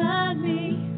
remind me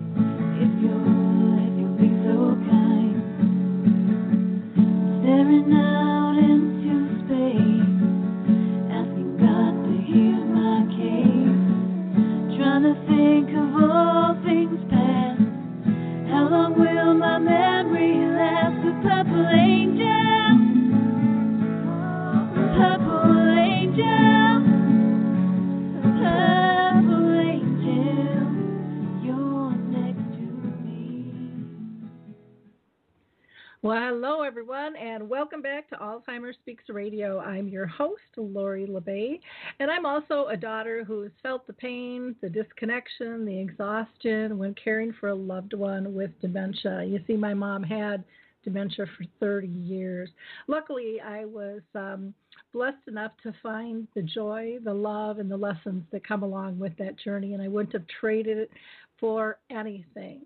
Radio. I'm your host, Lori La Bey, and I'm also a daughter who has felt the pain, the disconnection, the exhaustion when caring for a loved one with dementia. You see, my mom had dementia for 30 years. Luckily, I was um, blessed enough to find the joy, the love, and the lessons that come along with that journey, and I wouldn't have traded it for anything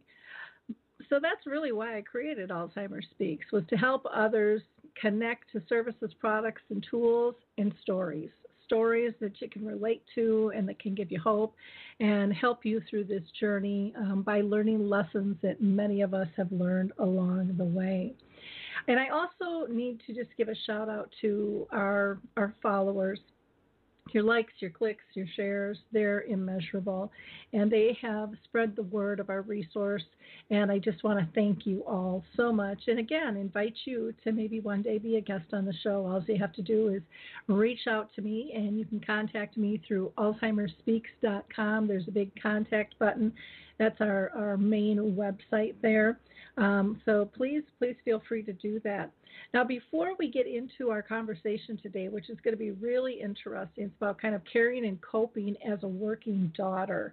so that's really why I created Alzheimer's Speaks was to help others connect to services, products, and tools and stories. Stories that you can relate to and that can give you hope and help you through this journey um, by learning lessons that many of us have learned along the way. And I also need to just give a shout out to our our followers your likes, your clicks, your shares, they're immeasurable. And they have spread the word of our resource. And I just want to thank you all so much. And again, invite you to maybe one day be a guest on the show. All you have to do is reach out to me, and you can contact me through AlzheimerSpeaks.com. There's a big contact button. That's our, our main website there. Um, so please, please feel free to do that. Now, before we get into our conversation today, which is going to be really interesting, it's about kind of caring and coping as a working daughter.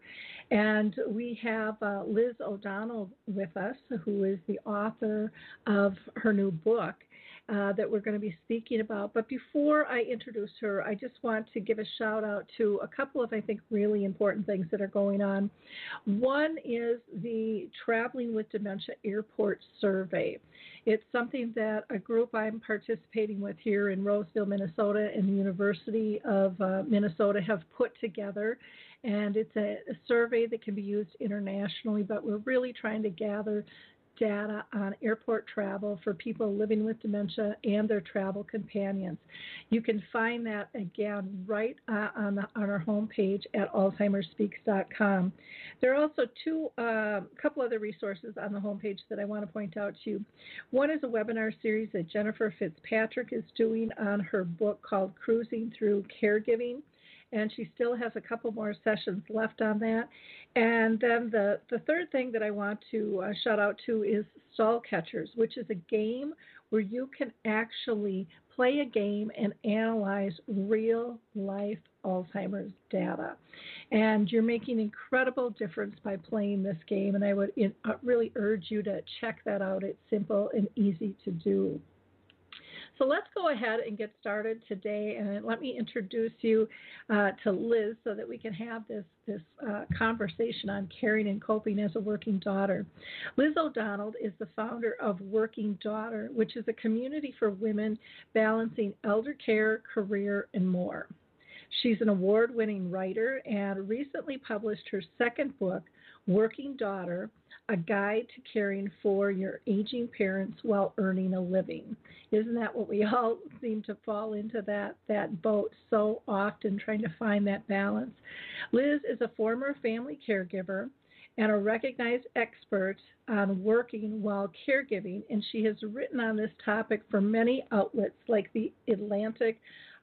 And we have uh, Liz O'Donnell with us, who is the author of her new book. Uh, that we're going to be speaking about. But before I introduce her, I just want to give a shout out to a couple of, I think, really important things that are going on. One is the Traveling with Dementia Airport Survey. It's something that a group I'm participating with here in Roseville, Minnesota, and the University of uh, Minnesota have put together. And it's a, a survey that can be used internationally, but we're really trying to gather data on airport travel for people living with dementia and their travel companions. You can find that again right uh, on, the, on our homepage at alzheimersspeaks.com. There are also two, a uh, couple other resources on the homepage that I want to point out to you. One is a webinar series that Jennifer Fitzpatrick is doing on her book called Cruising Through Caregiving and she still has a couple more sessions left on that. And then the, the third thing that I want to uh, shout out to is Stall Catchers, which is a game where you can actually play a game and analyze real life Alzheimer's data. And you're making incredible difference by playing this game, and I would uh, really urge you to check that out. It's simple and easy to do. So let's go ahead and get started today, and let me introduce you uh, to Liz so that we can have this this uh, conversation on caring and coping as a working daughter. Liz O'Donnell is the founder of Working Daughter, which is a community for women balancing elder care, career, and more. She's an award winning writer and recently published her second book, Working Daughter A Guide to Caring for Your Aging Parents While Earning a Living. Isn't that what we all seem to fall into that, that boat so often, trying to find that balance? Liz is a former family caregiver and a recognized expert on working while caregiving, and she has written on this topic for many outlets like the Atlantic,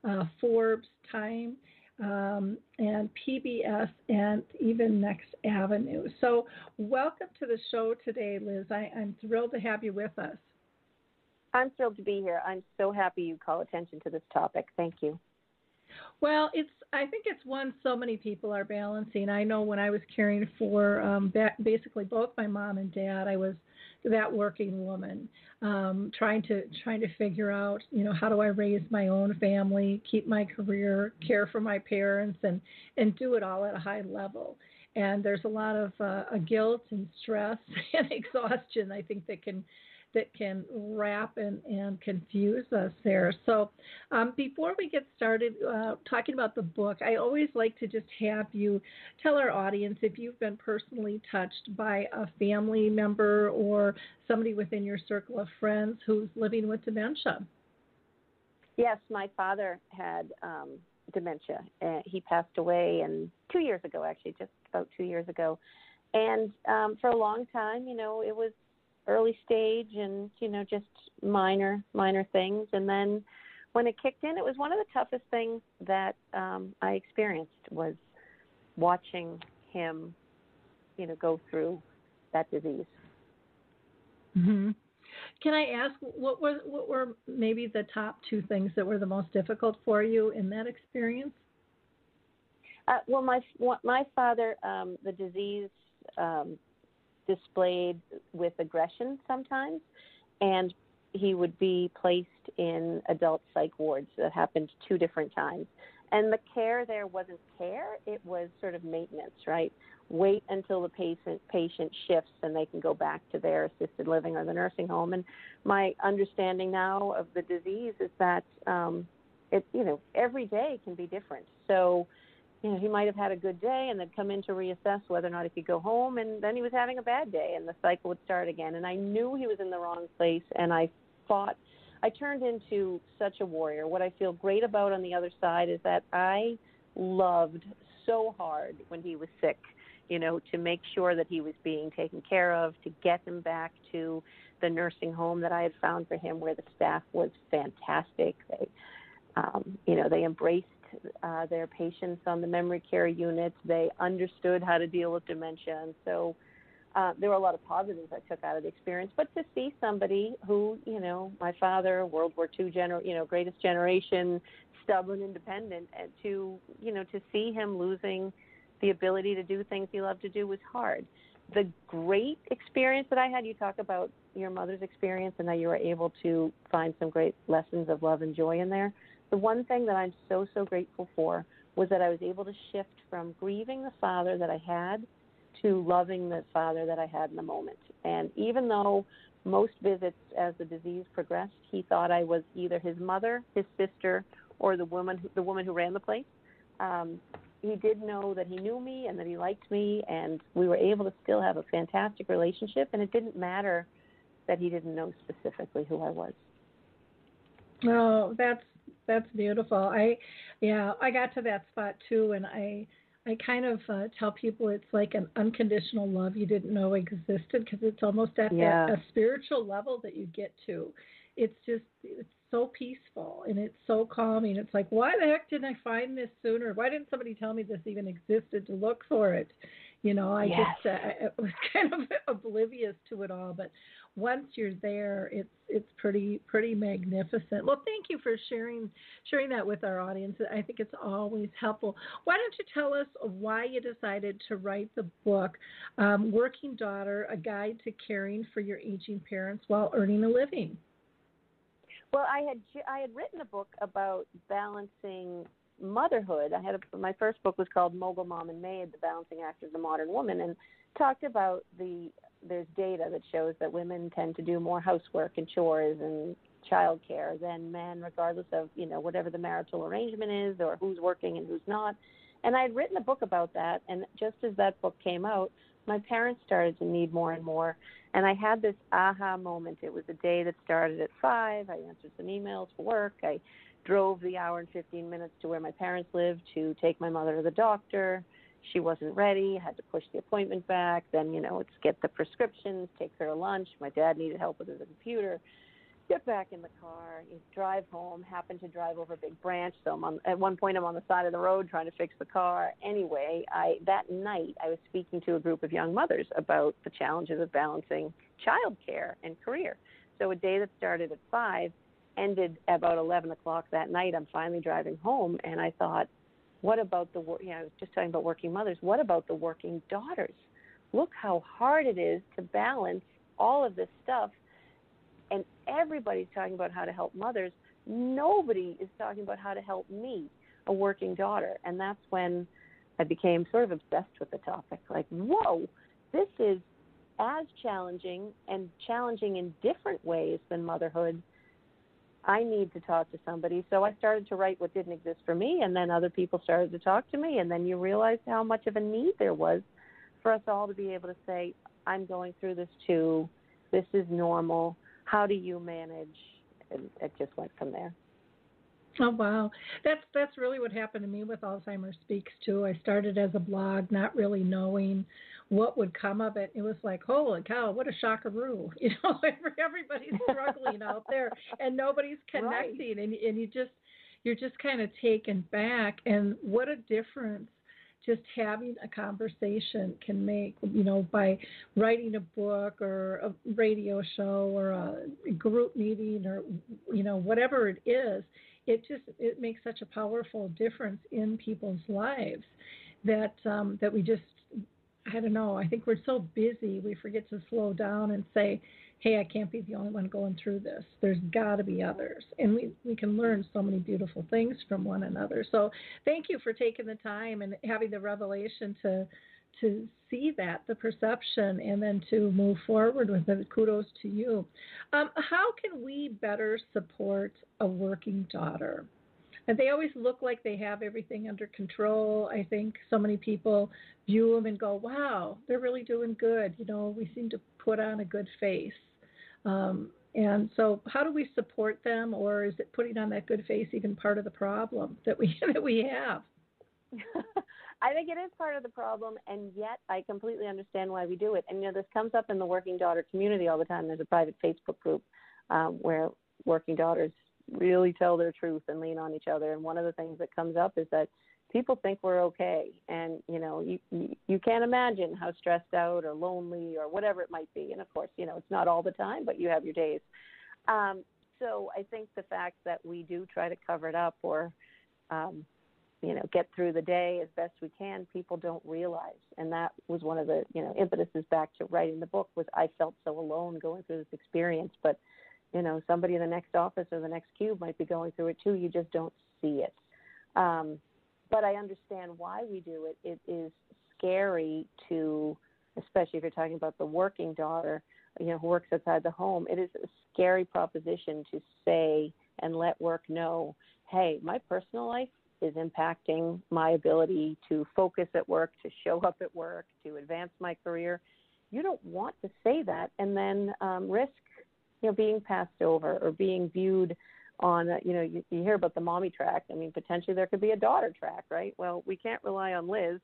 uh, Forbes, Time, um, and PBS, and even Next Avenue. So, welcome to the show today, Liz. I, I'm thrilled to have you with us. I'm thrilled to be here. I'm so happy you call attention to this topic. Thank you. Well, it's I think it's one so many people are balancing. I know when I was caring for um, basically both my mom and dad, I was that working woman, um, trying to trying to figure out, you know, how do I raise my own family, keep my career, care for my parents, and and do it all at a high level. And there's a lot of uh, a guilt and stress and exhaustion I think that can that can wrap and, and confuse us there. So, um, before we get started uh, talking about the book, I always like to just have you tell our audience if you've been personally touched by a family member or somebody within your circle of friends who's living with dementia. Yes, my father had um, dementia. Uh, he passed away, and two years ago, actually, just about two years ago. And um, for a long time, you know, it was early stage and you know just minor minor things. And then when it kicked in it was one of the toughest things that um i experienced was watching him you know go through that disease. Mm-hmm. can i ask what were what were maybe the top two things that were the most difficult for you in that experience? Uh, well my my father um the disease um displayed with aggression sometimes, and he would be placed in adult psych wards. That happened two different times. And the care there wasn't care, it was sort of maintenance, right? Wait until the patient patient shifts and they can go back to their assisted living or the nursing home. And my understanding now of the disease is that um, it, you know, every day can be different. So you know, he might have had a good day and then come in to reassess whether or not he could go home, and then he was having a bad day, and the cycle would start again. And I knew he was in the wrong place, and I fought. I turned into such a warrior. What I feel great about on the other side is that I loved so hard when he was sick, you know, to make sure that he was being taken care of, to get him back to the nursing home that I had found for him, where the staff was fantastic. They, um, you know, they embraced uh, their patients on the memory care units. They understood how to deal with dementia, and so uh, there were a lot of positives I took out of the experience. But to see somebody who, you know, my father, World War II gener, you know, greatest generation, stubborn, independent, and to, you know, to see him losing the ability to do things he loved to do was hard. The great experience that I had, you talk about your mother's experience and how you were able to find some great lessons of love and joy in there the one thing that I'm so, so grateful for was that I was able to shift from grieving the father that I had to loving the father that I had in the moment. And even though most visits as the disease progressed, he thought I was either his mother, his sister, or the woman who, the woman who ran the place. Um, he did know that he knew me and that he liked me, and we were able to still have a fantastic relationship. And it didn't matter that he didn't know specifically who I was. Oh, that's that's beautiful. I, yeah, I got to that spot too, and I, I kind of uh, tell people it's like an unconditional love you didn't know existed because it's almost at yeah. that, a spiritual level that you get to. It's just it's so peaceful and it's so calming. It's like why the heck didn't I find this sooner? Why didn't somebody tell me this even existed to look for it? You know, I yes. just uh, was kind of oblivious to it all. But once you're there, it's it's pretty pretty magnificent. Well, thank you for sharing sharing that with our audience. I think it's always helpful. Why don't you tell us why you decided to write the book, um, "Working Daughter: A Guide to Caring for Your Aging Parents While Earning a Living"? Well, I had I had written a book about balancing motherhood. I had a, my first book was called Mogul Mom and Maid: The Balancing Act of the Modern Woman, and talked about the there's data that shows that women tend to do more housework and chores and childcare than men, regardless of you know whatever the marital arrangement is or who's working and who's not. And I had written a book about that, and just as that book came out, my parents started to need more and more. And I had this aha moment. It was a day that started at five. I answered some emails for work. I drove the hour and 15 minutes to where my parents lived to take my mother to the doctor she wasn't ready, had to push the appointment back. Then, you know, it's get the prescriptions, take her to lunch. My dad needed help with his computer. Get back in the car, drive home. Happen to drive over a big branch, so I'm on, at one point I'm on the side of the road trying to fix the car. Anyway, I that night I was speaking to a group of young mothers about the challenges of balancing childcare and career. So a day that started at five ended about 11 o'clock that night. I'm finally driving home, and I thought, what about the you know, I was just talking about working mothers. What about the working daughters? Look how hard it is to balance all of this stuff. And everybody's talking about how to help mothers. Nobody is talking about how to help me, a working daughter. And that's when I became sort of obsessed with the topic. Like, whoa, this is as challenging and challenging in different ways than motherhood, I need to talk to somebody. So I started to write what didn't exist for me, and then other people started to talk to me, and then you realized how much of a need there was for us all to be able to say, I'm going through this too. This is normal. How do you manage? And it just went from there. Oh wow, that's that's really what happened to me with Alzheimer's Speaks too. I started as a blog, not really knowing what would come of it. It was like, holy cow, what a shockaroo! You know, everybody's struggling out there, and nobody's connecting, right. and and you just you're just kind of taken back. And what a difference just having a conversation can make you know by writing a book or a radio show or a group meeting or you know whatever it is it just it makes such a powerful difference in people's lives that um, that we just I don't know I think we're so busy we forget to slow down and say hey I can't be the only one going through this there's got to be others and we we can learn so many beautiful things from one another so thank you for taking the time and having the revelation to to see that, the perception, and then to move forward with it. Kudos to you. Um, how can we better support a working daughter? And they always look like they have everything under control. I think so many people view them and go, wow, they're really doing good. You know, we seem to put on a good face. Um, and so, how do we support them, or is it putting on that good face even part of the problem that we that we have? I think it is part of the problem, and yet I completely understand why we do it. And you know, this comes up in the working daughter community all the time. There's a private Facebook group um, where working daughters really tell their truth and lean on each other. And one of the things that comes up is that people think we're okay, and you know, you you, can't imagine how stressed out or lonely or whatever it might be. And of course, you know, it's not all the time, but you have your days. Um, so I think the fact that we do try to cover it up or um, you know get through the day as best we can people don't realize and that was one of the you know impetuses back to writing the book was i felt so alone going through this experience but you know somebody in the next office or the next cube might be going through it too. You just don't see it. Um, but i understand why we do it. It is scary to especially if you're talking about the working daughter you know who works outside the home it is a scary proposition to say and let work know hey my personal life is impacting my ability to focus at work, to show up at work, to advance my career. You don't want to say that and then um, risk, you know, being passed over or being viewed on, uh, you know, you, you hear about the mommy track. I mean, potentially there could be a daughter track, right? Well, we can't rely on Liz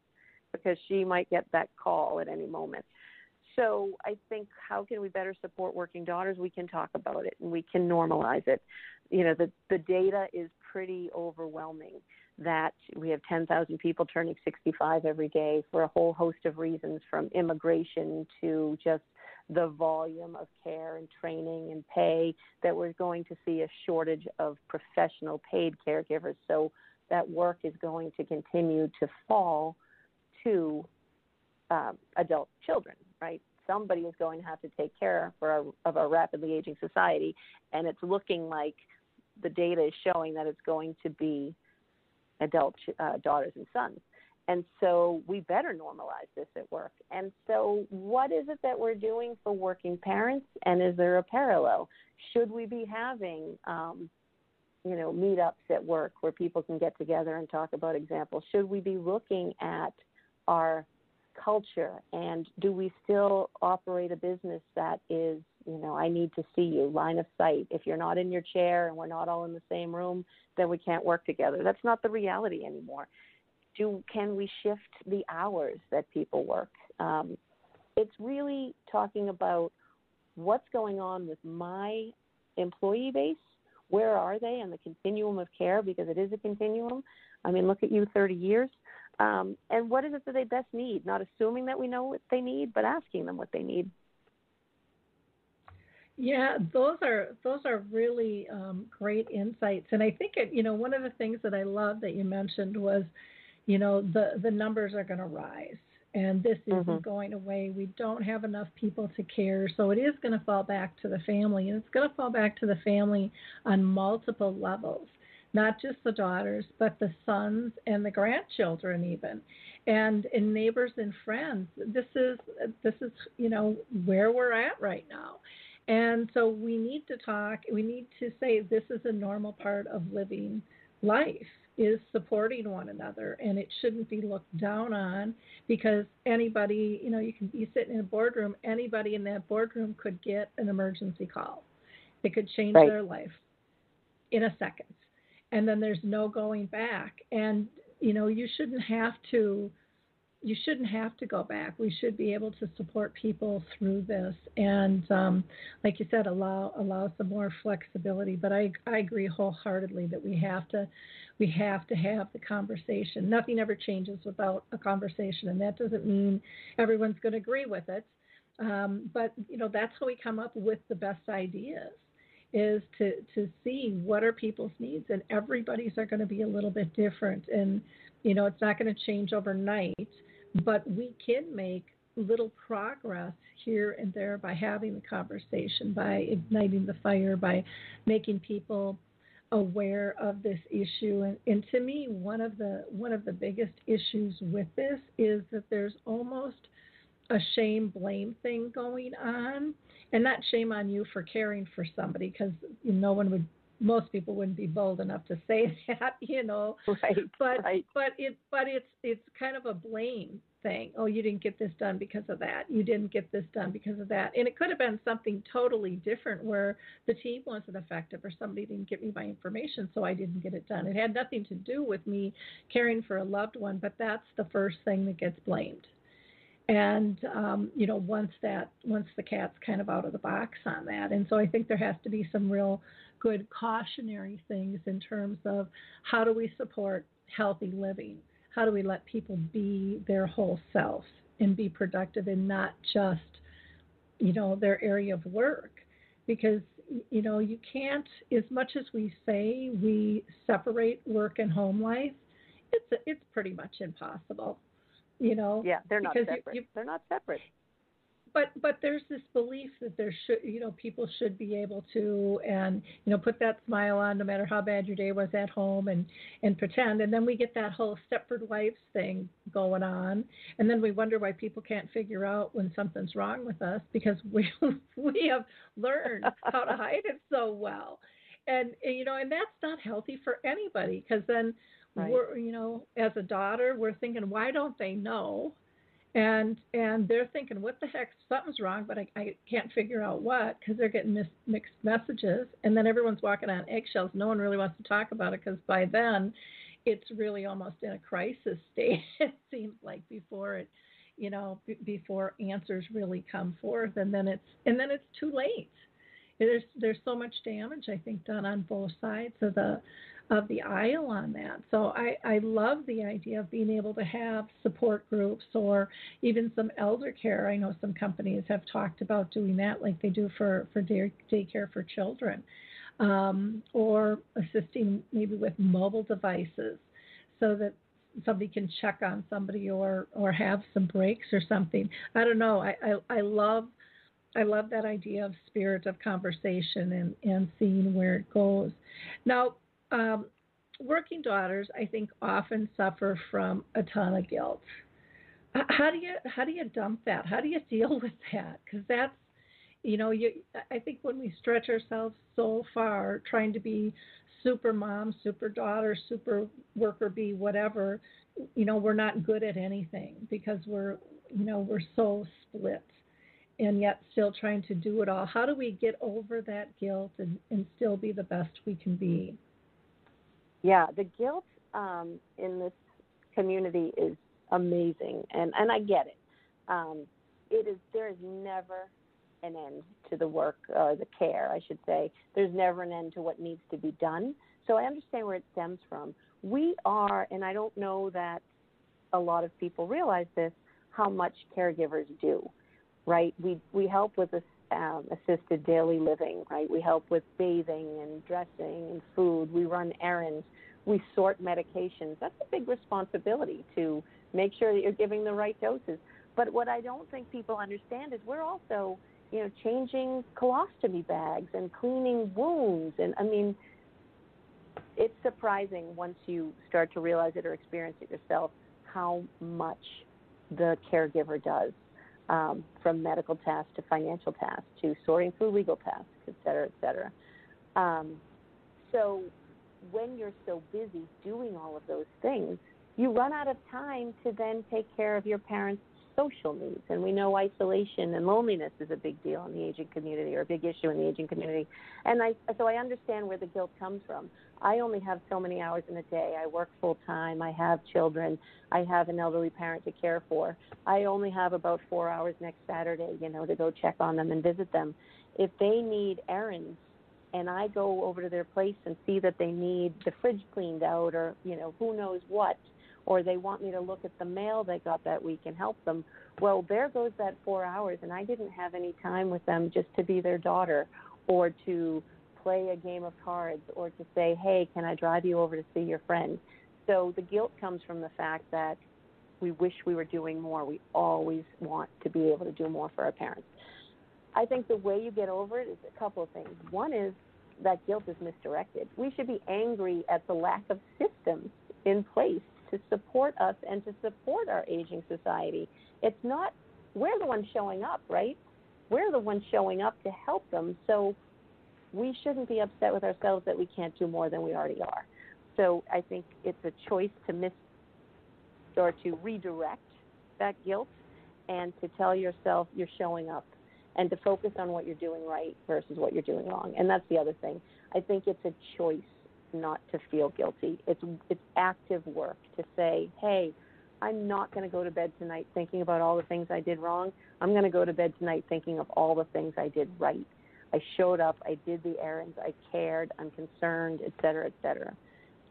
because she might get that call at any moment. So I think how can we better support working daughters? We can talk about it and we can normalize it. You know, the the data is pretty overwhelming that we have 10,000 people turning 65 every day for a whole host of reasons from immigration to just the volume of care and training and pay that we're going to see a shortage of professional paid caregivers. So that work is going to continue to fall to um, adult children, right? Somebody is going to have to take care our, of our rapidly aging society, and it's looking like the data is showing that it's going to be adult uh, daughters and sons. And so we better normalize this at work. And so, what is it that we're doing for working parents? And is there a parallel? Should we be having, um, you know, meetups at work where people can get together and talk about examples? Should we be looking at our culture? And do we still operate a business that is, you know, I need to see you, line of sight? If you're not in your chair and we're not all in the same room, then we can't work together. That's not the reality anymore. Do can we shift the hours that people work? Um, it's really talking about what's going on with my employee base. Where are they in the continuum of care? Because it is a continuum. I mean, look at you 30 years. Um, and what is it that they best need? Not assuming that we know what they need, but asking them what they need. Yeah, those are those are really um, great insights, and I think it. You know, one of the things that I love that you mentioned was, you know, the the numbers are going to rise, and this isn't Mhm. going away. We don't have enough people to care, so it is going to fall back to the family, and it's going to fall back to the family on multiple levels. not just the daughters, but the sons and the grandchildren even, and in neighbors and friends. This is this is you know where we're at right now. And so we need to talk, we need to say this is a normal part of living life is supporting one another and it shouldn't be looked down on because anybody, you know, you can be sitting in a boardroom, anybody in that boardroom could get an emergency call. It could change right. their life in a second. And then there's no going back. And, you know, you shouldn't have to you shouldn't have to go back. We should be able to support people through this, and um, like you said, allow allow some more flexibility. But I I agree wholeheartedly that we have to we have to have the conversation. Nothing ever changes without a conversation, and that doesn't mean everyone's going to agree with it. Um, but you know that's how we come up with the best ideas is to to see what are people's needs and everybody's are going to be a little bit different and you know it's not going to change overnight but we can make little progress here and there by having the conversation by igniting the fire by making people aware of this issue. And, and to me one of the one of the biggest issues with this is that there's almost a shame blame thing going on. And not shame on you for caring for somebody because no one would most people wouldn't be bold enough to say that you know. Right but right. but it but it's it's kind of a blame thing. Oh you didn't get this done because of that. You didn't get this done because of that. And it could have been something totally different where the team wasn't effective or somebody didn't get me my information so i didn't get it done. It had nothing to do with me caring for a loved one but that's the first thing that gets blamed and um, you know once that once the cat's kind of out of the box on that. And so i think there has to be some real good cautionary things in terms of how do we support healthy living? How do we let people be their whole self and be productive and not just you know their area of work? Because you know you can't as much as we say we separate work and home life it's it's pretty much impossible you know yeah they're not because separate. you, you, they're not separate. But but there's this belief that there should you know people should be able to and you know put that smile on no matter how bad your day was at home and and pretend. And then we get that whole stepford wives thing going on. And then we wonder why people can't figure out when something's wrong with us because we we have learned how to hide it so well. And you know and that's not healthy for anybody because then Right. we're you know as a daughter we're thinking why don't they know? And and they're thinking what the heck? Something's wrong but i, I can't figure out what because they're getting mis- mixed messages. And then everyone's walking on eggshells. No one really wants to talk about it because by then it's really almost in a crisis state it seems like before it you know b- before answers really come forth. And then it's and then it's too late. There's there's so much damage i think done on both sides of the of the aisle on that. So I, I love the idea of being able to have support groups or even some elder care. I know some companies have talked about doing that like they do for, for day, daycare for children. Um, or assisting maybe with mobile devices so that somebody can check on somebody or or have some breaks or something. I don't know. I, I, I love I love that idea of spirit of conversation and, and seeing where it goes. Now, um, working daughters, I think, often suffer from a ton of guilt. How do you how do you dump that? How do you deal with that? Because that's you know you I think when we stretch ourselves so far trying to be super mom, super daughter, super worker bee, whatever, you know we're not good at anything because we're you know we're so split and yet still trying to do it all. How do we get over that guilt and, and still be the best we can be? Yeah, the guilt um, in this community is amazing, and and I get it. Um, it is there is never an end to the work or the care, I should say. There's never an end to what needs to be done. So I understand where it stems from. We are, and I don't know that a lot of people realize this, how much caregivers do, right? We we help with this um, assisted daily living, right? We help with bathing and dressing and food. We run errands we sort medications. That's a big responsibility to make sure that you're giving the right doses. But what I don't think people understand is we're also, you know, changing colostomy bags and cleaning wounds. And I mean, it's surprising once you start to realize it or experience it yourself how much the caregiver does um, from medical tasks to financial tasks to sorting through legal tasks, et cetera, et cetera. Um, so when you're so busy doing all of those things, you run out of time to then take care of your parents' social needs. And we know isolation and loneliness is a big deal in the aging community or a big issue in the aging community. And I, so I understand where the guilt comes from. I only have so many hours in a day. I work full time. I have children. I have an elderly parent to care for. I only have about four hours next Saturday, you know, to go check on them and visit them. If they need errands and I go over to their place and see that they need the fridge cleaned out or, you know, who knows what, or they want me to look at the mail they got that week and help them, well, there goes that four hours, and I didn't have any time with them just to be their daughter or to play a game of cards or to say, hey, can I drive you over to see your friend? So the guilt comes from the fact that we wish we were doing more. We always want to be able to do more for our parents. I think the way you get over it is a couple of things. One is that guilt is misdirected. We should be angry at the lack of systems in place to support us and to support our aging society. It's not, we're the ones showing up, right? We're the ones showing up to help them. So we shouldn't be upset with ourselves that we can't do more than we already are. So I think it's a choice to miss or to redirect that guilt and to tell yourself you're showing up and to focus on what you're doing right versus what you're doing wrong. And that's the other thing. I think it's a choice not to feel guilty. It's it's active work to say, "Hey, I'm not going to go to bed tonight thinking about all the things I did wrong. I'm going to go to bed tonight thinking of all the things I did right. I showed up, I did the errands, I cared, I'm concerned, et cetera, et cetera.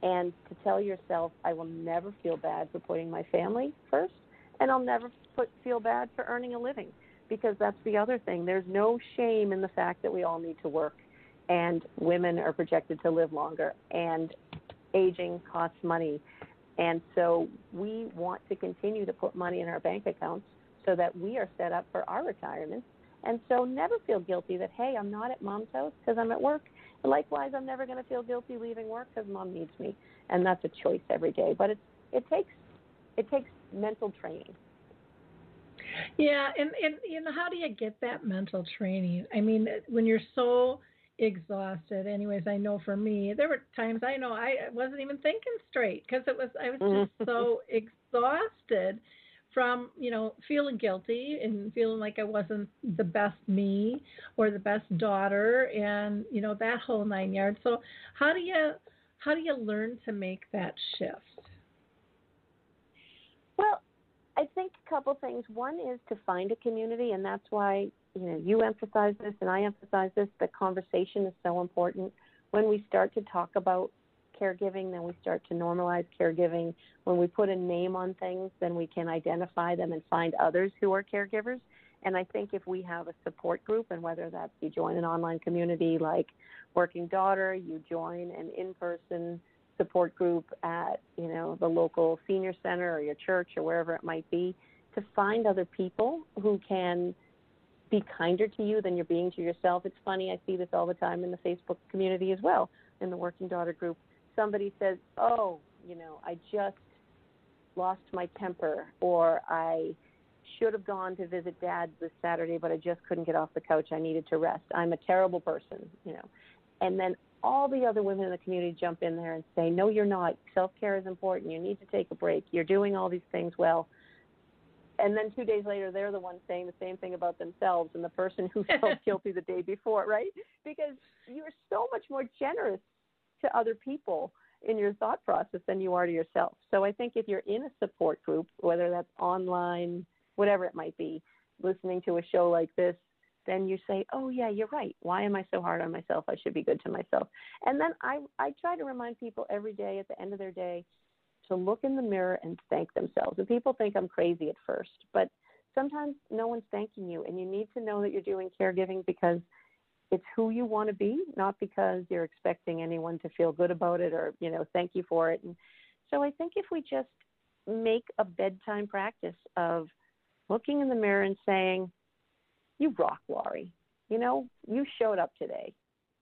And to tell yourself, I will never feel bad for putting my family first, and I'll never put, feel bad for earning a living because that's the other thing. There's no shame in the fact that we all need to work and women are projected to live longer and aging costs money. And so we want to continue to put money in our bank accounts so that we are set up for our retirement. And so never feel guilty that, hey, I'm not at mom's house because I'm at work. And likewise, I'm never going to feel guilty leaving work because mom needs me. And that's a choice every day. But it, it takes it takes mental training. Yeah, and, and you know, how do you get that mental training? I mean, when you're so exhausted. Anyways, I know for me, there were times I know I wasn't even thinking straight because it was I was mm-hmm. just so exhausted from you know feeling guilty and feeling like I wasn't the best me or the best daughter and you know that whole nine yards. So how do you how do you learn to make that shift? Well, I think a couple things. One is to find a community, and that's why you know you emphasize this and I emphasize this. The conversation is so important. When we start to talk about caregiving, then we start to normalize caregiving. When we put a name on things, then we can identify them and find others who are caregivers. And I think if we have a support group, and whether that's you join an online community like Working Daughter, you join an in-person support group at you know the local senior center or your church or wherever it might be, to find other people who can be kinder to you than you're being to yourself. It's funny, I see this all the time in the Facebook community as well, in the Working Daughter group. Somebody says, Oh, you know, I just lost my temper, or I should have gone to visit dad this Saturday, but I just couldn't get off the couch. I needed to rest. I'm a terrible person, you know. And then all the other women in the community jump in there and say, No, you're not. Self care is important. You need to take a break. You're doing all these things well and then two days later they're the ones saying the same thing about themselves and the person who felt guilty the day before right because you're so much more generous to other people in your thought process than you are to yourself so i think if you're in a support group whether that's online whatever it might be listening to a show like this then you say oh yeah you're right why am i so hard on myself i should be good to myself and then i i try to remind people every day at the end of their day to look in the mirror and thank themselves. And people think I'm crazy at first, but sometimes no one's thanking you, and you need to know that you're doing caregiving because it's who you want to be, not because you're expecting anyone to feel good about it or you know thank you for it. And so I think if we just make a bedtime practice of looking in the mirror and saying, "You rock, Lori. You know, you showed up today."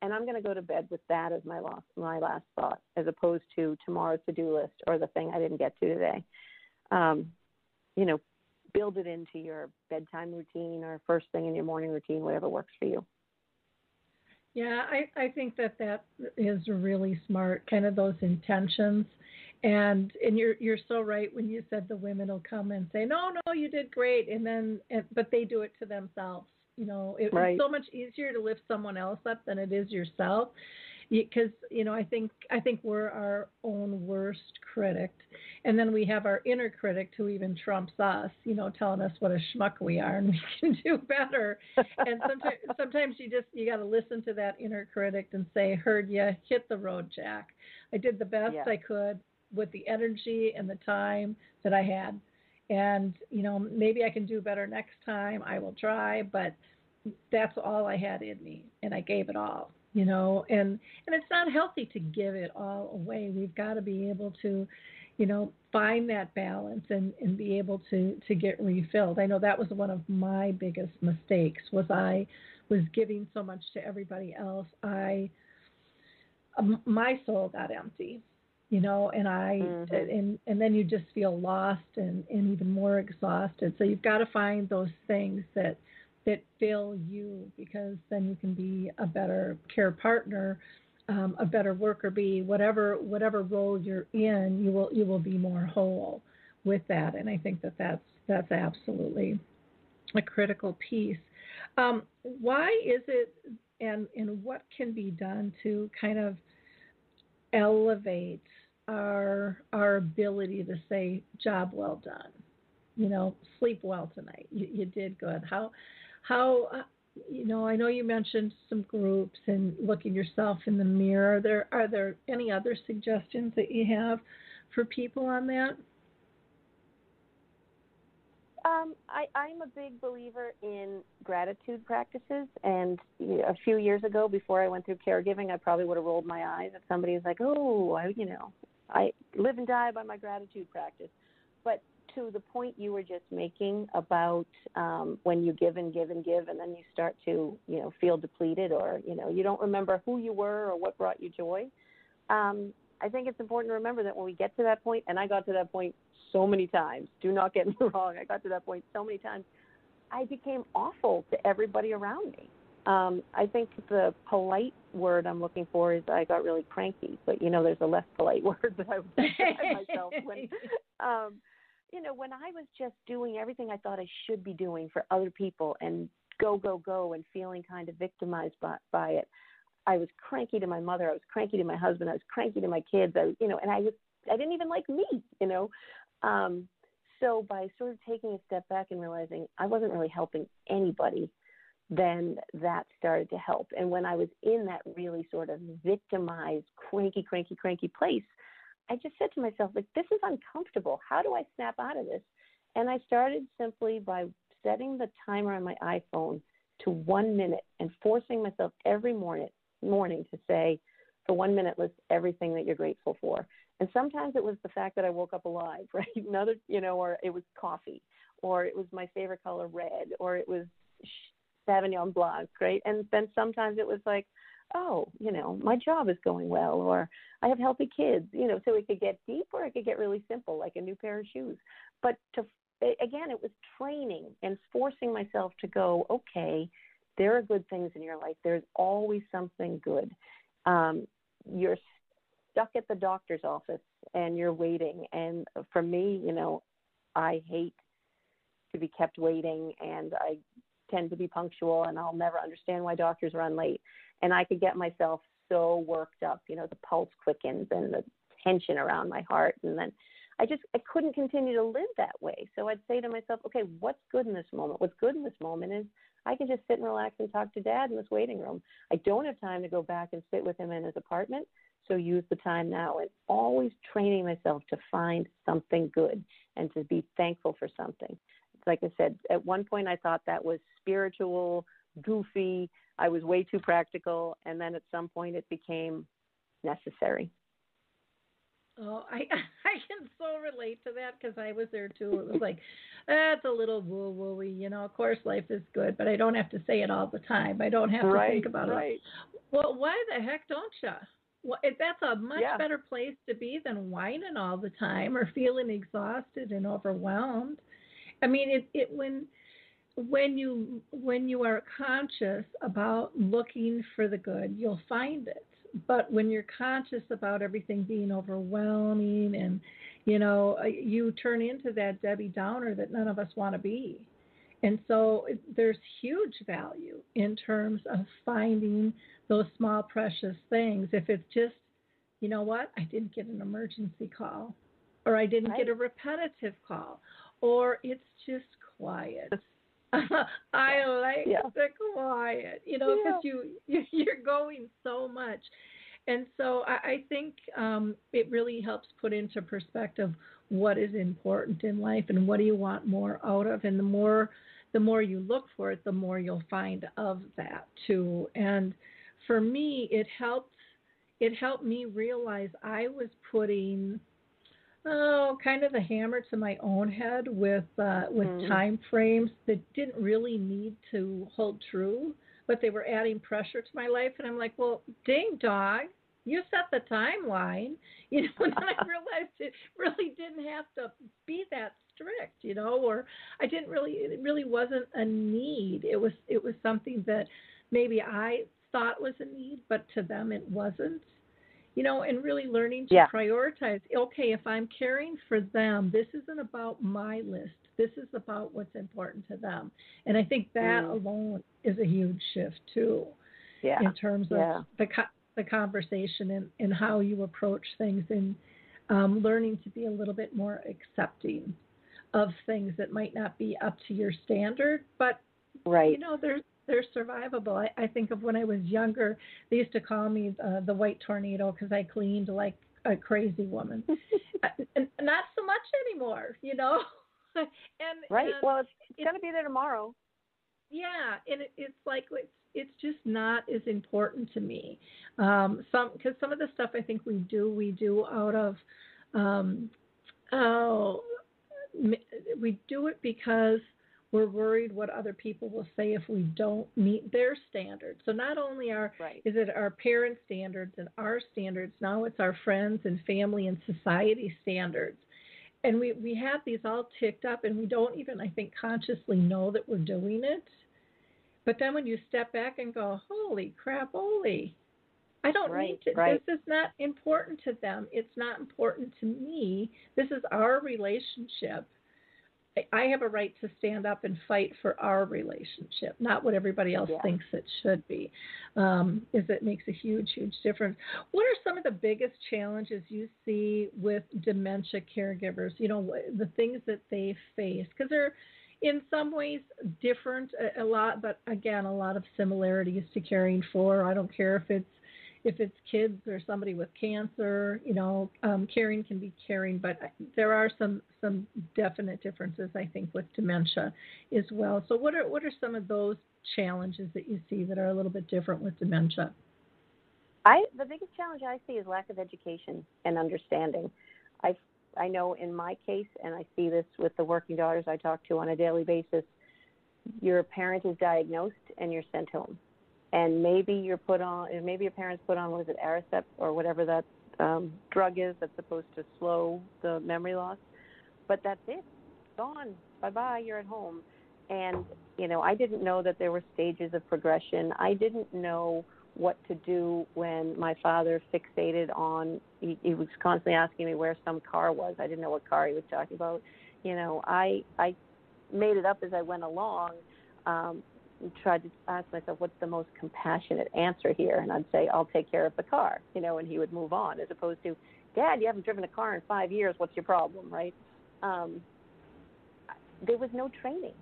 and I'm going to go to bed with that as my last my last thought, as opposed to tomorrow's to do list or the thing I didn't get to today. Um, you know, build it into your bedtime routine or first thing in your morning routine, whatever works for you. Yeah, I, I think that that is really smart, kind of those intentions. And and you're you're so right when you said the women will come and say, no, no, you did great, and then but they do it to themselves. You know, it, right. it's so much easier to lift someone else up than it is yourself because you know I think I think we're our own worst critic, and then we have our inner critic who even trumps us, you know, telling us what a schmuck we are and we can do better. and sometimes sometimes you just you got to listen to that inner critic and say, "Heard you, hit the road, Jack. I did the best yeah. I could with the energy and the time that I had." And you know, maybe I can do better next time. I will try, but that's all I had in me, and I gave it all you know and and it's not healthy to give it all away we've got to be able to you know find that balance and and be able to to get refilled i know that was one of my biggest mistakes was i was giving so much to everybody else i my soul got empty you know and i mm-hmm. and and then you just feel lost and and even more exhausted. So you've got to find those things that that fill you because then you can be a better care partner um, a better worker bee whatever whatever role you're in you will you will be more whole with that. And i think that that's that's absolutely a critical piece. Um, why is it and and what can be done to kind of elevate our our ability to say job well done. You know sleep well tonight. You, you did good. How how uh, you know i know you mentioned some groups and looking yourself in the mirror. Are there are there any other suggestions that you have for people on that? Um, I, I'm a big believer in gratitude practices, and a few years ago, before I went through caregiving, I probably would have rolled my eyes if somebody was like, "Oh, I, you know, I live and die by my gratitude practice." But to the point you were just making about um, when you give and give and give, and then you start to, you know, feel depleted, or you know, you don't remember who you were or what brought you joy. Um, I think it's important to remember that when we get to that point, and I got to that point so many times. Do not get me wrong. I got to that point so many times. I became awful to everybody around me. Um, I think the polite word I'm looking for is I got really cranky, but you know, there's a less polite word that I would describe myself when um, you know, when I was just doing everything I thought I should be doing for other people and go, go, go and feeling kind of victimized by, by it, I was cranky to my mother. I was cranky to my husband. I was cranky to my kids. I, you know, and I was, I didn't even like me, you know. Um, so by sort of taking a step back and realizing I wasn't really helping anybody, then that started to help. And when I was in that really sort of victimized, cranky, cranky, cranky place, I just said to myself, like, this is uncomfortable. How do I snap out of this? And I started simply by setting the timer on my iPhone to one minute and forcing myself every morning morning to say, for one minute, list everything that you're grateful for. And sometimes it was the fact that I woke up alive, right? Another, you know, or it was coffee, or it was my favorite color red, or it was Sauvignon Blanc, right? And then sometimes it was like, oh, you know, my job is going well, or I have healthy kids, you know, so it could get deep or it could get really simple, like a new pair of shoes. But to again, it was training and forcing myself to go, okay, there are good things in your life. There's always something good. Um, you're stuck at the doctor's office and you're waiting. And for me, you know, I hate to be kept waiting and I tend to be punctual and I'll never understand why doctors run late and I could get myself so worked up. You know, the pulse quickens and the tension around my heart, and then I just I couldn't continue to live that way. So I'd say to myself, okay, what's good in this moment? What's good in this moment is I can just sit and relax and talk to Dad in this waiting room. I don't have time to go back and sit with him in his apartment. So use the time now and always training myself to find something good and to be thankful for something. Like I said, at one point I thought that was spiritual, goofy, I was way too practical, and then at some point it became necessary. Oh, I I can so relate to that because I was there too. It was like, that's a little woo wooey, you know. Of course, life is good, but I don't have to say it all the time. I don't have right, to think about right. it. Well, why the heck don't you? Well, if that's a much Yeah. better place to be than whining all the time or feeling exhausted and overwhelmed. I mean, it it when when you when you are conscious about looking for the good, you'll find it. But when you're conscious about everything being overwhelming and you know, uh, you turn into that Debbie Downer that none of us want to be. And so there's huge value in terms of finding those small precious things. If it's just, you know what, I didn't get an emergency call, or I didn't get a repetitive call, or it's just quiet. I like Yeah. the quiet, you know, because you, you you're going so much, and so I, I think um, it really helps put into perspective what is important in life and what do you want more out of, and the more the more you look for it, the more you'll find of that too. And for me, it helped it helped me realize I was putting oh kind of the hammer to my own head with uh, with Mhm. time frames that didn't really need to hold true, but they were adding pressure to my life. And I'm like, well, ding dog, you set the timeline, you know. And then I realized it really didn't have to be that strict, you know, or I didn't really it really wasn't a need. It was it was something that maybe I thought was a need, but to them it wasn't. You know, and really learning to Yeah. prioritize. Okay, if I'm caring for them, this isn't about my list. This is about what's important to them. And I think that Mm. alone is a huge shift too Yeah. in terms of Yeah. the co- the conversation and, and how you approach things and um, learning to be a little bit more accepting of things that might not be up to your standard, but Right. you know they're they're survivable. I, I think of when I was younger, they used to call me uh, the white tornado because I cleaned like a crazy woman, Uh, and not so much anymore, you know. and right. and Well, it's, it's it's- going to be there tomorrow. yeah, and it, it's like it's it's just not as important to me. Um, some because some of the stuff I think we do we do out of um, oh we do it because we're worried what other people will say if we don't meet their standards. So not only are Right. is it our parent standards and our standards, now it's our friends and family and society standards. And we, we have these all ticked up and we don't even I think consciously know that we're doing it. But then when you step back and go, Holy crap, holy I don't Right, need to right. this is not important to them. It's not important to me. This is our relationship. I- have a right to stand up and fight for our relationship, not what everybody else Yeah. thinks it should be. Um, is it makes a huge, huge difference. What are some of the biggest challenges you see with dementia caregivers? You know, the things that they face because they're in some ways different a, a lot, but again, a lot of similarities to caring for. I don't care if it's if it's kids or somebody with cancer, you know, um, caring can be caring, but there are some some definite differences, I think, with dementia as well. So, what are what are some of those challenges that you see that are a little bit different with dementia? I the biggest challenge I see is lack of education and understanding. I I know in my case, and I see this with the working daughters I talk to on a daily basis. Your parent is diagnosed and you're sent home, and maybe you're put on, and maybe your parents put on was it Aricept or whatever that um, drug is that's supposed to slow the memory loss, but that's it, gone, bye bye, you're at home, and you know I didn't know that there were stages of progression. I didn't know what to do when my father fixated on he, he was constantly asking me where some car was. I didn't know what car he was talking about. You know i i made it up as i went along um tried to ask myself what's the most compassionate answer here? And i'd say i'll take care of the car you know and he would move on as opposed to dad you haven't driven a car in five years what's your problem? Right? Um there was no training.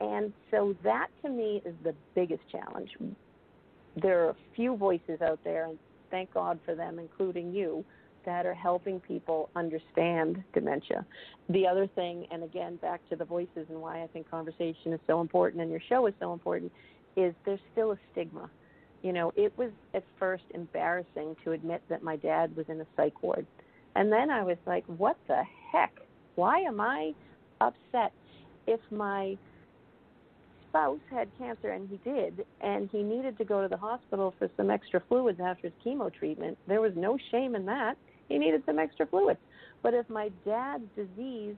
And so that to me is the biggest challenge. There are a few voices out there, and thank God for them, including you, that are helping people understand dementia. The other thing, and again, back to the voices and why I think conversation is so important and your show is so important, is there's still a stigma. You know, it was at first embarrassing to admit that my dad was in a psych ward. And then I was like, what the heck? Why am I upset if my spouse had cancer and he did and he needed to go to the hospital for some extra fluids after his chemo treatment? There was no shame in that. He needed some extra fluids. But if my dad's disease,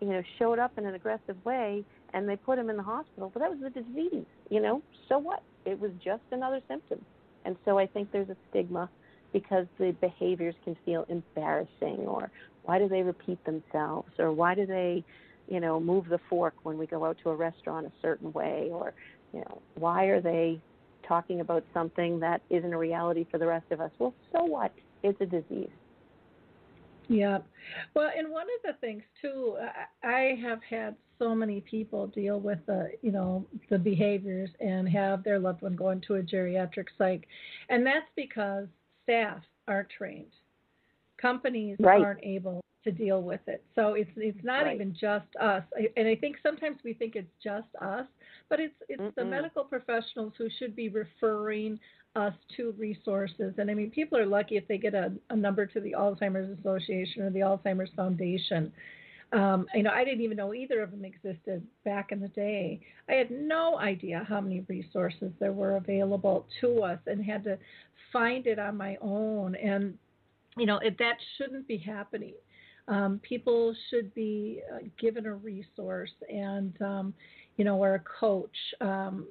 you know, showed up in an aggressive way and they put him in the hospital, well, that was the disease, you know, so what? It was just another symptom. And so I think there's a stigma because the behaviors can feel embarrassing or why do they repeat themselves or why do they you know move the fork when we go out to a restaurant a certain way or you know why are they talking about something that isn't a reality for the rest of us well so what it's a disease yeah well and one of the things too i have had so many people deal with the you know the behaviors and have their loved one go into a geriatric psych and that's because staff aren't trained. Companies right. aren't able to deal with it. So it's it's not right. even just us. And I think sometimes we think it's just us, but it's it's Mm-mm. the medical professionals who should be referring us to resources. And I mean, people are lucky if they get a, a number to the Alzheimer's Association or the Alzheimer's Foundation. Um, you know, I didn't even know either of them existed back in the day. I had no idea how many resources there were available to us, and had to find it on my own. And you know, it, that shouldn't be happening. Um, people should be uh, given a resource and um, you know, or a coach, um,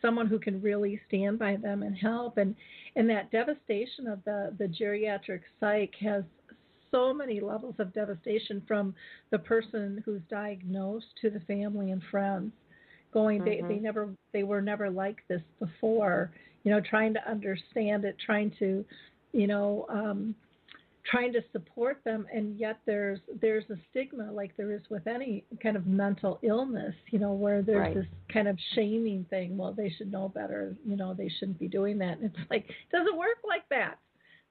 someone who can really stand by them and help. And and that devastation of the the geriatric psych has so many levels of devastation from the person who's diagnosed to the family and friends going mm-hmm. they, they never they were never like this before you know trying to understand it trying to you know um trying to support them and yet there's there's a stigma like there is with any kind of mental illness you know where there's right. this kind of shaming thing well they should know better you know they shouldn't be doing that and it's like it doesn't work like that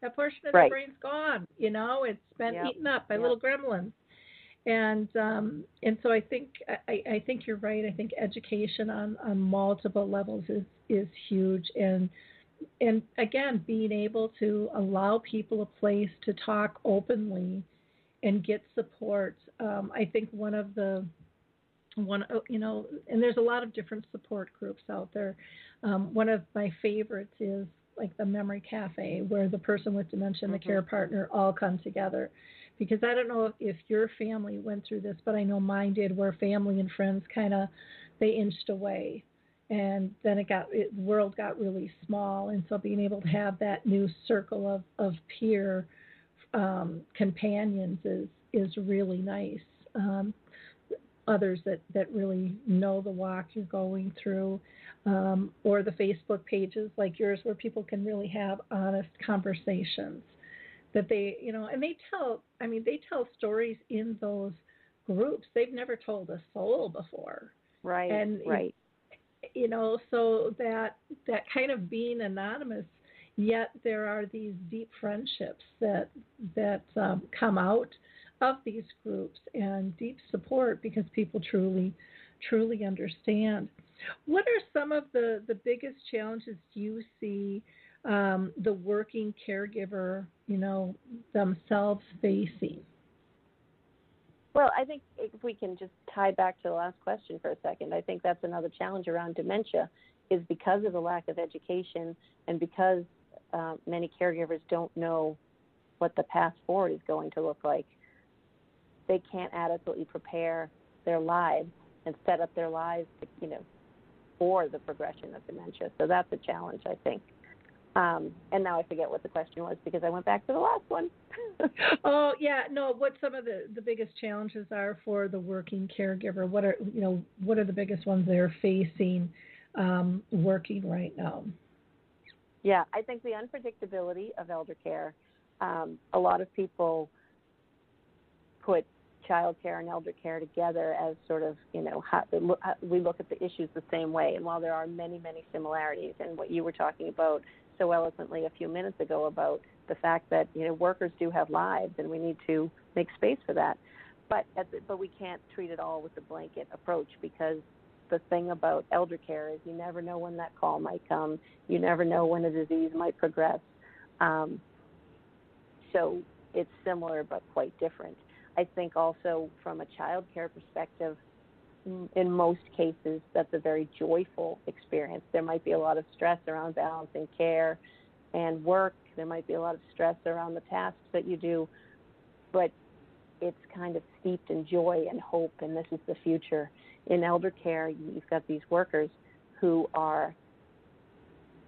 that portion of right. the brain's gone. You know, it's been yep. eaten up by yep. little gremlins. And um, and so I think I, I think you're right. I think education on, on multiple levels is is huge. And and again, being able to allow people a place to talk openly and get support. Um, I think one of the one you know, and there's a lot of different support groups out there. Um, one of my favorites is like the memory cafe where the person with dementia and the mm-hmm. care partner all come together because i don't know if, if your family went through this but i know mine did where family and friends kind of they inched away and then it got it world got really small and so being able to have that new circle of of peer um, companions is is really nice um, others that that really know the walk you're going through um, or the Facebook pages like yours where people can really have honest conversations that they, you know, and they tell, I mean, they tell stories in those groups they've never told a soul before. Right. And, right. You know, so that, that kind of being anonymous, yet there are these deep friendships that, that um, come out of these groups and deep support because people truly, truly understand. What are some of the, the biggest challenges you see um, the working caregiver, you know, themselves facing? Well, I think if we can just tie back to the last question for a second, I think that's another challenge around dementia is because of the lack of education and because uh, many caregivers don't know what the path forward is going to look like. They can't adequately prepare their lives and set up their lives, you know, for the progression of dementia. So that's a challenge, I think. Um, and now I forget what the question was because I went back to the last one. oh yeah, no. What some of the the biggest challenges are for the working caregiver? What are you know what are the biggest ones they're facing um, working right now? Yeah, I think the unpredictability of elder care. Um, a lot of people put child care and elder care together as sort of, you know, how, we look at the issues the same way. And while there are many, many similarities, and what you were talking about so eloquently a few minutes ago about the fact that, you know, workers do have lives and we need to make space for that. But, the, but we can't treat it all with a blanket approach because the thing about elder care is you never know when that call might come. You never know when a disease might progress. Um, so it's similar but quite different. I think also from a child care perspective, in most cases, that's a very joyful experience. There might be a lot of stress around balancing care and work. There might be a lot of stress around the tasks that you do, but it's kind of steeped in joy and hope, and this is the future. In elder care, you've got these workers who are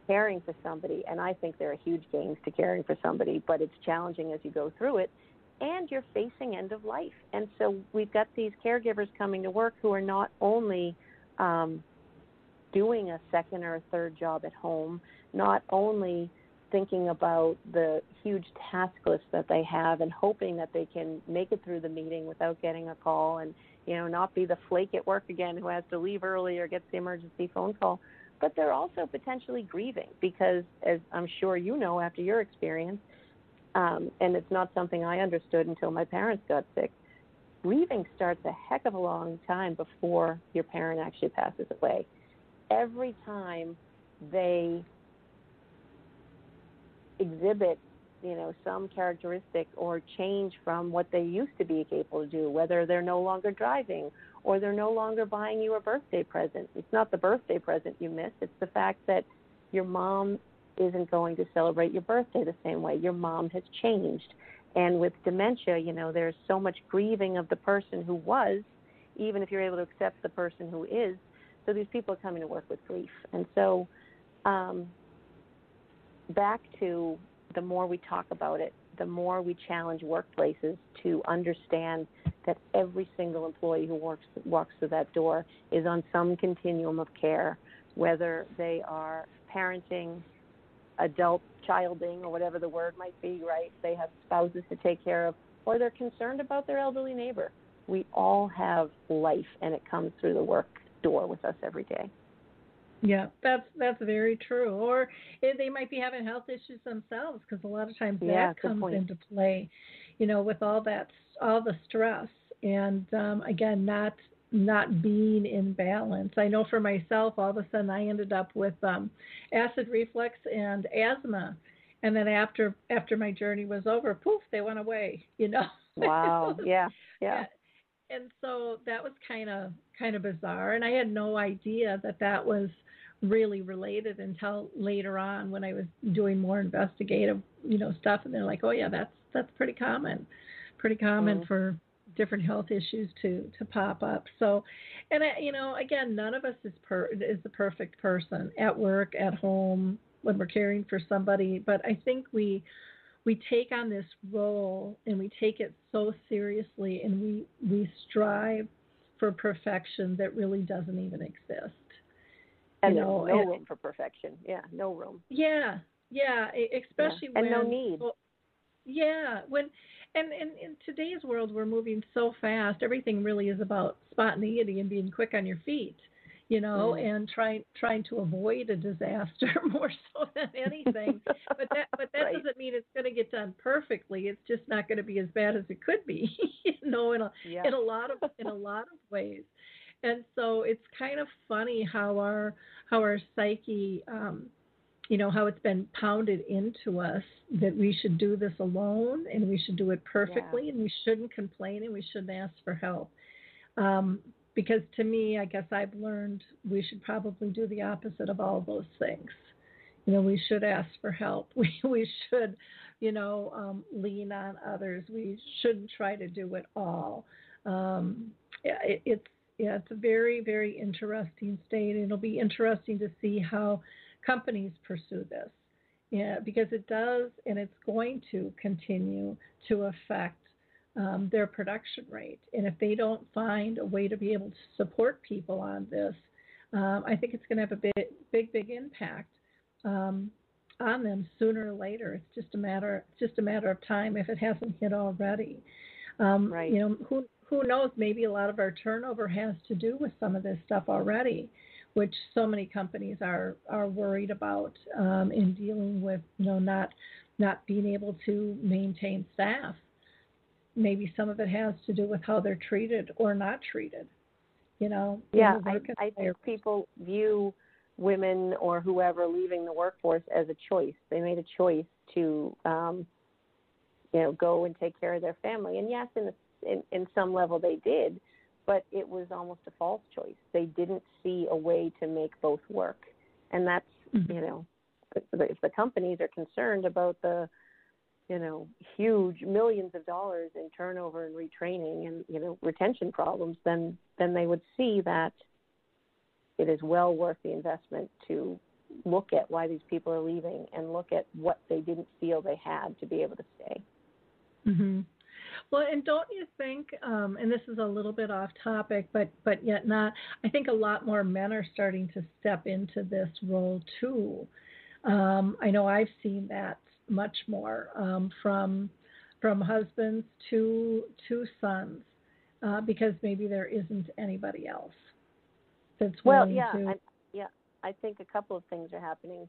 caring for somebody, and I think there are huge gains to caring for somebody, but it's challenging as you go through it, and you're facing end of life. And so we've got these caregivers coming to work who are not only um, doing a second or a third job at home, not only thinking about the huge task list that they have and hoping that they can make it through the meeting without getting a call and you know not be the flake at work again who has to leave early or gets the emergency phone call but they're also potentially grieving because as i'm sure you know after your experience um, and it's not something i understood until my parents got sick. Grieving starts a heck of a long time before your parent actually passes away. Every time they exhibit you know some characteristic or change from what they used to be capable to do whether they're no longer driving or they're no longer buying you a birthday present. It's not the birthday present you miss it's the fact that your mom isn't going to celebrate your birthday the same way. Your mom has changed. And with dementia you know there's so much grieving of the person who was even if you're able to accept the person who is. So these people are coming to work with grief. And so um, back to the more we talk about it, the more we challenge workplaces to understand that every single employee who works walks through that door is on some continuum of care, whether they are parenting, adult childing, or whatever the word might be, right? They have spouses to take care of, or they're concerned about their elderly neighbor. We all have life, and it comes through the work door with us every day. Yeah, that's that's very true. Or they might be having health issues themselves because a lot of times yeah, that comes into play. You know, with all that all the stress and um, again not not being in balance. I know for myself, all of a sudden I ended up with um, acid reflux and asthma, and then after after my journey was over, poof, they went away. You know. Wow. yeah. Yeah. And so that was kind of kind of bizarre, and I had no idea that that was really related until later on when I was doing more investigative, you know, stuff and they're like, "Oh yeah, that's that's pretty common. Pretty common mm-hmm. for different health issues to to pop up." So, and I, you know, again, none of us is per is the perfect person at work, at home, when we're caring for somebody, but I think we we take on this role and we take it so seriously and we we strive for perfection that really doesn't even exist and you know, no and, room for perfection. Yeah, no room. Yeah, yeah, especially yeah. and when no need. Well, yeah, when and, and in today's world we're moving so fast. Everything really is about spontaneity and being quick on your feet, you know, mm. and trying trying to avoid a disaster more so than anything. but that but that right. doesn't mean it's going to get done perfectly. It's just not going to be as bad as it could be, you know, in a yeah. in a lot of in a lot of ways and so it's kind of funny how our how our psyche um, you know how it's been pounded into us that we should do this alone and we should do it perfectly yeah. and we shouldn't complain and we shouldn't ask for help um, because to me i guess i've learned we should probably do the opposite of all those things you know we should ask for help we we should you know um, lean on others we shouldn't try to do it all um, it, it's yeah, it's a very, very interesting state. It'll be interesting to see how companies pursue this. Yeah, because it does, and it's going to continue to affect um, their production rate. And if they don't find a way to be able to support people on this, um, I think it's going to have a big, big, big impact um, on them sooner or later. It's just a matter, just a matter of time if it hasn't hit already. Um, right. You know, who who knows, maybe a lot of our turnover has to do with some of this stuff already, which so many companies are are worried about um, in dealing with, you know, not not being able to maintain staff. Maybe some of it has to do with how they're treated or not treated. You know. Yeah, I, I think people view women or whoever leaving the workforce as a choice. They made a choice to um, you know, go and take care of their family. And yes, in, a, in in some level they did, but it was almost a false choice. They didn't see a way to make both work, and that's Mhm. you know, if the companies are concerned about the you know huge millions of dollars in turnover and retraining and you know retention problems, then then they would see that it is well worth the investment to look at why these people are leaving and look at what they didn't feel they had to be able to stay. hmm Well, and don't you think? Um, and this is a little bit off topic, but but yet not. I think a lot more men are starting to step into this role too. Um, I know I've seen that much more um, from from husbands to to sons, uh, because maybe there isn't anybody else that's Well, willing yeah, to. I, yeah. I think a couple of things are happening.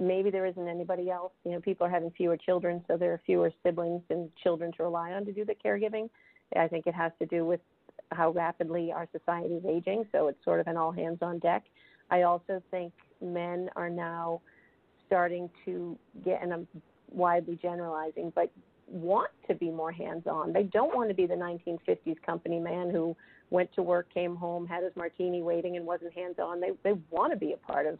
Maybe there isn't anybody else. You know, people are having fewer children, so there are fewer siblings and children to rely on to do the caregiving. I think it has to do with how rapidly our society is aging, so it's sort of an all hands on deck. I also think men are now starting to get, and I'm widely generalizing, but want to be more hands on. They don't want to be the 1950s company man who went to work, came home, had his martini waiting, and wasn't hands on. They they want to be a part of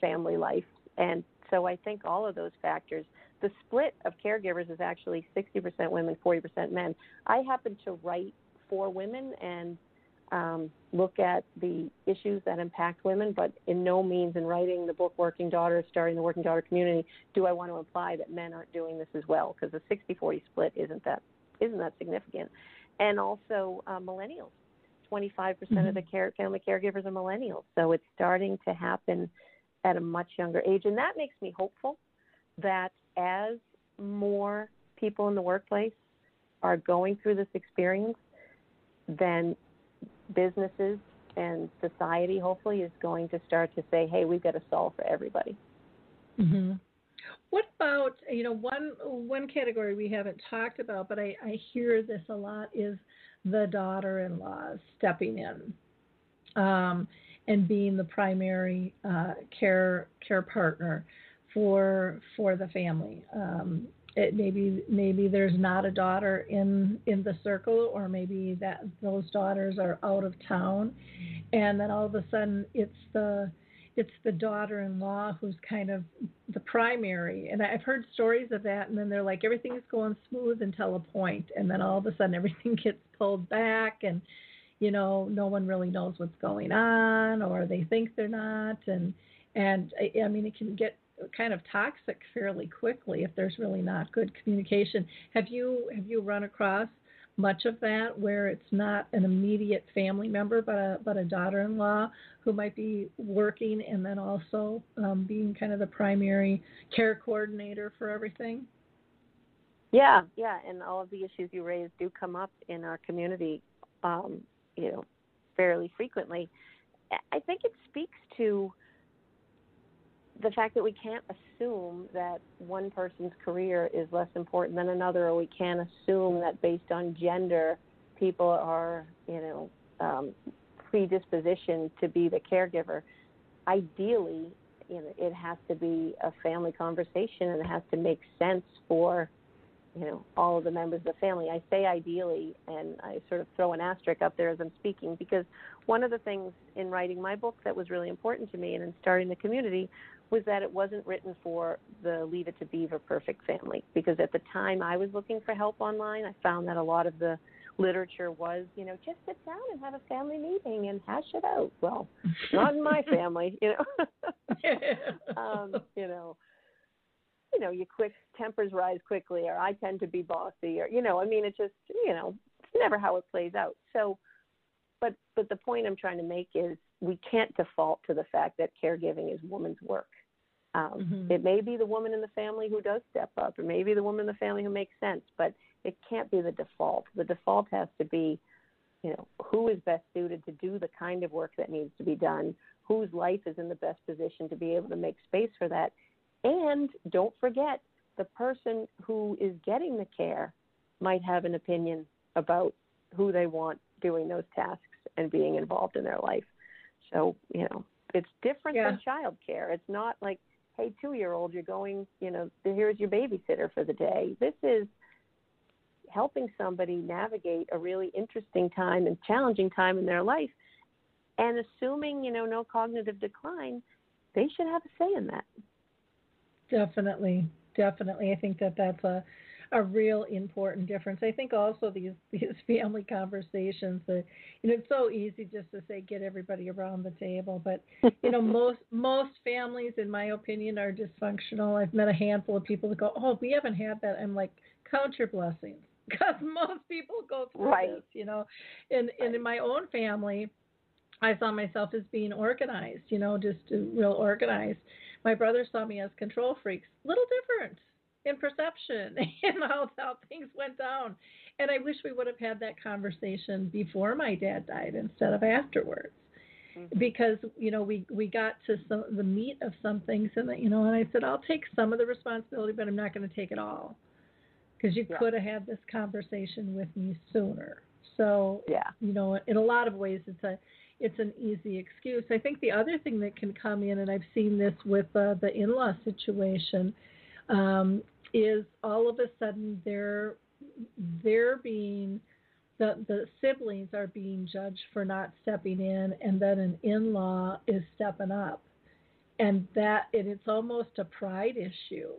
family life, and so I think all of those factors. The split of caregivers is actually 60% women, 40% men. I happen to write for women and um, look at the issues that impact women, but in no means in writing the book Working Daughters, starting the Working Daughter community, do I want to imply that men aren't doing this as well, because the 60-40 split isn't that isn't that significant. And also uh, millennials. 25% of the care, family caregivers are millennials. So it's starting to happen at a much younger age. And that makes me hopeful that as more people in the workplace are going through this experience, then businesses and society hopefully is going to start to say, hey, we've got to solve for everybody. hmm What about you know one one category we haven't talked about, but I, I hear this a lot is the daughter-in-law stepping in um, and being the primary uh, care care partner for for the family. Um, it maybe maybe there's not a daughter in in the circle, or maybe that those daughters are out of town, and then all of a sudden it's the it's the daughter-in-law who's kind of the primary. And I've heard stories of that, and then they're like everything's going smooth until a point, and then all of a sudden everything gets pulled back, and you know no one really knows what's going on, or they think they're not, and and I, mean it can get kind of toxic fairly quickly if there's really not good communication. Have you have you run across much of that where it's not an immediate family member but a but a daughter-in-law who might be working and then also um, being kind of the primary care coordinator for everything? Yeah, yeah, and all of the issues you raised do come up in our community, um, you know, fairly frequently. I think it speaks to the fact that we can't assume that one person's career is less important than another, or we can't assume that based on gender, people are, you know, um, predispositioned to be the caregiver. Ideally, you know, it has to be a family conversation, and it has to make sense for, you know, all of the members of the family. I say ideally, and I sort of throw an asterisk up there as I'm speaking, because one of the things in writing my book that was really important to me and in starting the community was that it wasn't written for the leave it to beaver perfect family because at the time I was looking for help online, I found that a lot of the literature was, you know, just sit down and have a family meeting and hash it out. Well, not in my family, you know. um, you know, you know, your quick tempers rise quickly, or I tend to be bossy, or you know, I mean, it just, you know, it's never how it plays out. So, but but the point I'm trying to make is we can't default to the fact that caregiving is woman's work. Um, Mhm. It may be the woman in the family who does step up, or maybe the woman in the family who makes sense, but it can't be the default. The default has to be, you know, who is best suited to do the kind of work that needs to be done, whose life is in the best position to be able to make space for that, and don't forget the person who is getting the care might have an opinion about who they want doing those tasks and being involved in their life. So, you know, it's different Yeah. than child care. It's not like, hey, two year old, you're going, you know, here's your babysitter for the day. This is helping somebody navigate a really interesting time and challenging time in their life and assuming you know no cognitive decline they should have a say in that definitely definitely i think that that's a a real important difference. I think also these these family conversations that you know it's so easy just to say get everybody around the table, but you know most most families, in my opinion, are dysfunctional. I've met a handful of people that go, oh, we haven't had that. I'm like, count your blessings because most people go through right. this, you know. And and in my own family, I saw myself as being organized, you know, just uh, real organized. My brother saw me as control freaks, little different in perception and how, how things went down. And I wish we would have had that conversation before my dad died instead of afterwards. Mm-hmm. Because you know we we got to some the meat of some things and you know and I said I'll take some of the responsibility but I'm not going to take it all because you yeah. could have had this conversation with me sooner. So yeah, you know in a lot of ways it's a it's an easy excuse. I think the other thing that can come in, and I've seen this with uh, the in-law situation, um, is all of a sudden they're they're being the the siblings are being judged for not stepping in, and then an in-law is stepping up, and that and it's almost a pride issue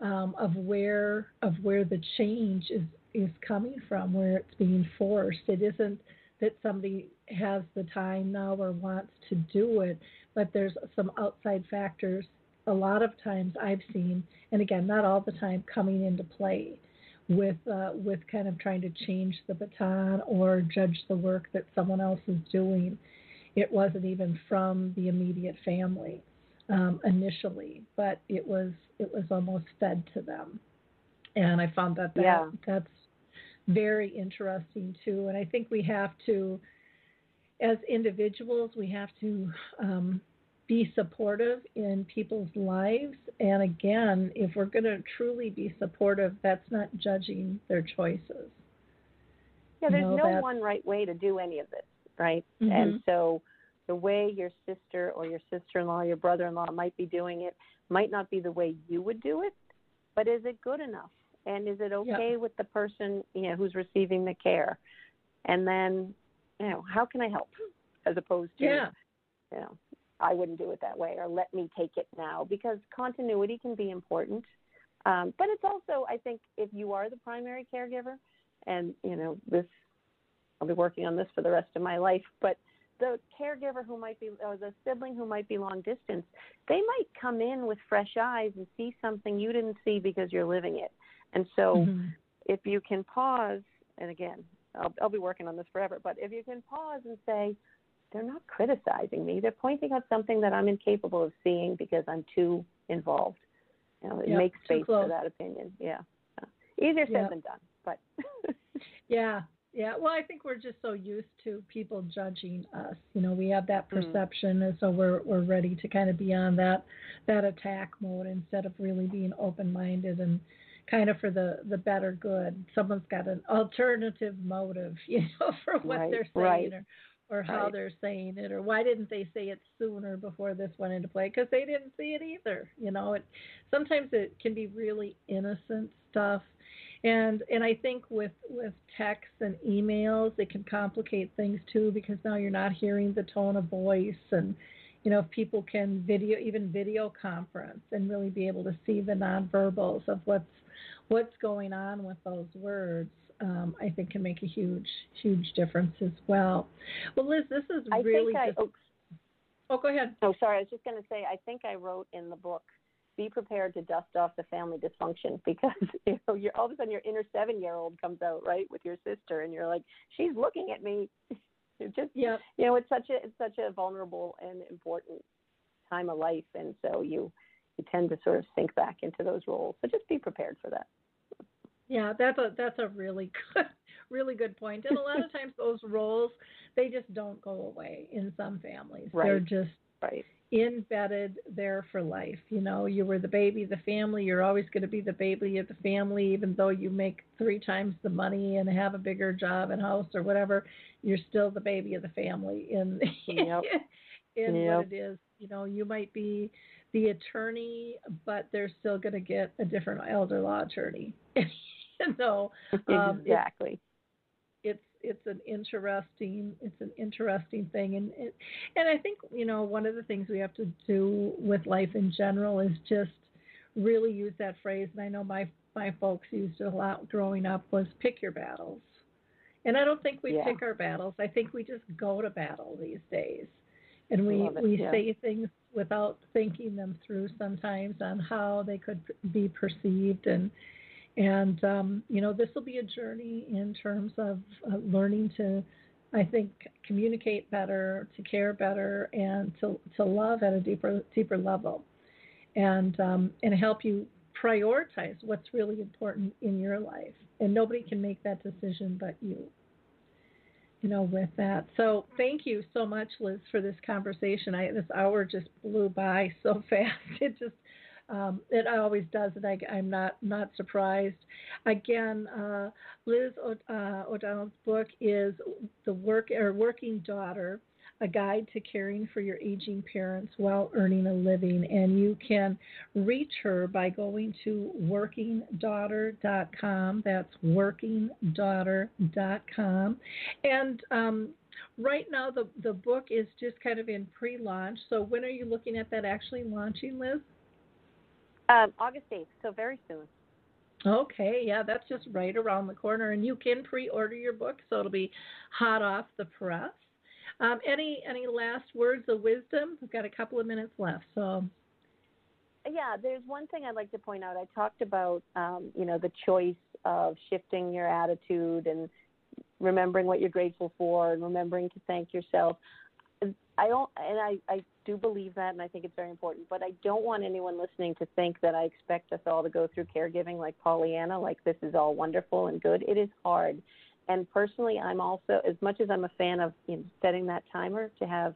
um, of where of where the change is is coming from, where it's being forced. It isn't that somebody has the time now or wants to do it, but there's some outside factors a lot of times I've seen, and again, not all the time, coming into play with uh, with kind of trying to change the baton or judge the work that someone else is doing. It wasn't even from the immediate family um, initially, but it was it was almost fed to them, and I found that, that yeah. that's very interesting too. And I think we have to, as individuals, we have to um, be supportive in people's lives. And again, if we're going to truly be supportive, that's not judging their choices. Yeah, there's you know, no that's... one right way to do any of this, right? Mm-hmm. And so the way your sister or your sister in law, your brother in law might be doing it might not be the way you would do it, but is it good enough? And is it okay yeah. with the person, you know, who's receiving the care? And then, you know, how can I help? As opposed to, yeah. you know, I wouldn't do it that way, or let me take it now, because continuity can be important. Um, but it's also, I think, if you are the primary caregiver, and you know this, I'll be working on this for the rest of my life. But the caregiver who might be, or the sibling who might be long distance, they might come in with fresh eyes and see something you didn't see because you're living it. And so, mm-hmm. if you can pause, and again, I'll, I'll be working on this forever, but if you can pause and say, they're not criticizing me. They're pointing out something that I'm incapable of seeing because I'm too involved. You know, it yep, makes space for that opinion. Yeah. Easier said yep. than done, but yeah, yeah. Well, I think we're just so used to people judging us. You know, we have that Mm. perception, and so we're we're ready to kind of be on that that attack mode instead of really being open minded and kind of for the the better good. Someone's got an alternative motive, you know, for what Right, they're saying right. or or how Right. they're saying it or why didn't they say it sooner before this went into play because they didn't see it either you know it sometimes it can be really innocent stuff and and i think with with texts and emails it can complicate things too because now you're not hearing the tone of voice and you know if people can video even video conference and really be able to see the nonverbals of what's what's going on with those words um, I think can make a huge, huge difference as well. Well, Liz, this is I really. think I. just... Oh, oh, go ahead. oh, sorry. I was just going to say. I think I wrote in the book, "Be prepared to dust off the family dysfunction," because you know, you're all of a sudden your inner seven-year-old comes out, right, with your sister, and you're like, she's looking at me. It just, Yep. you know, it's such a it's such a vulnerable and important time of life, and so you you tend to sort of sink back into those roles. So just be prepared for that. Yeah, that's a that's a really good really good point. And a lot of times those roles they just don't go away in some families. Right. They're just Right. embedded there for life. You know, you were the baby of the family, you're always going to be the baby of the family even though you make three times the money and have a bigger job and house or whatever, you're still the baby of the family in Yep. in Yep. what it is. You know, you might be the attorney, but they're still going to get a different elder law attorney. no, um, exactly. It's, it's it's an interesting it's an interesting thing, and it, and I think you know one of the things we have to do with life in general is just really use that phrase. And I know my my folks used it a lot growing up was pick your battles. And I don't think we Yeah. pick our battles. I think we just go to battle these days. And we, it, we yeah. say things without thinking them through sometimes on how they could be perceived and and um, you know this will be a journey in terms of uh, learning to I think communicate better, to care better, and to to love at a deeper deeper level, and um, and help you prioritize what's really important in your life. And nobody can make that decision but you. You know, with that. So thank you so much, Liz, for this conversation. I this hour just blew by so fast. It just um, it always does, and I, I'm not not surprised. Again, uh, Liz uh, O'Donnell's book is the work or working daughter, a guide to caring for your aging parents while earning a living, and you can reach her by going to workingdaughter.com. That's workingdaughter.com, and um, right now the the book is just kind of in pre-launch. So when are you looking at that actually launching, Liz? Um, August 8th, so very soon. Okay, yeah, that's just right around the corner, and you can pre-order your book, so it'll be hot off the press. Um, any any last words of wisdom? We've got a couple of minutes left, so Yeah, there's one thing I'd like to point out. I talked about, um, you know, the choice of shifting your attitude and remembering what you're grateful for and remembering to thank yourself. I don't, and I, I do believe that, and I think it's very important. But I don't want anyone listening to think that I expect us all to go through caregiving like Pollyanna, like this is all wonderful and good. It is hard, and personally, I'm also, as much as I'm a fan of you know, setting that timer to have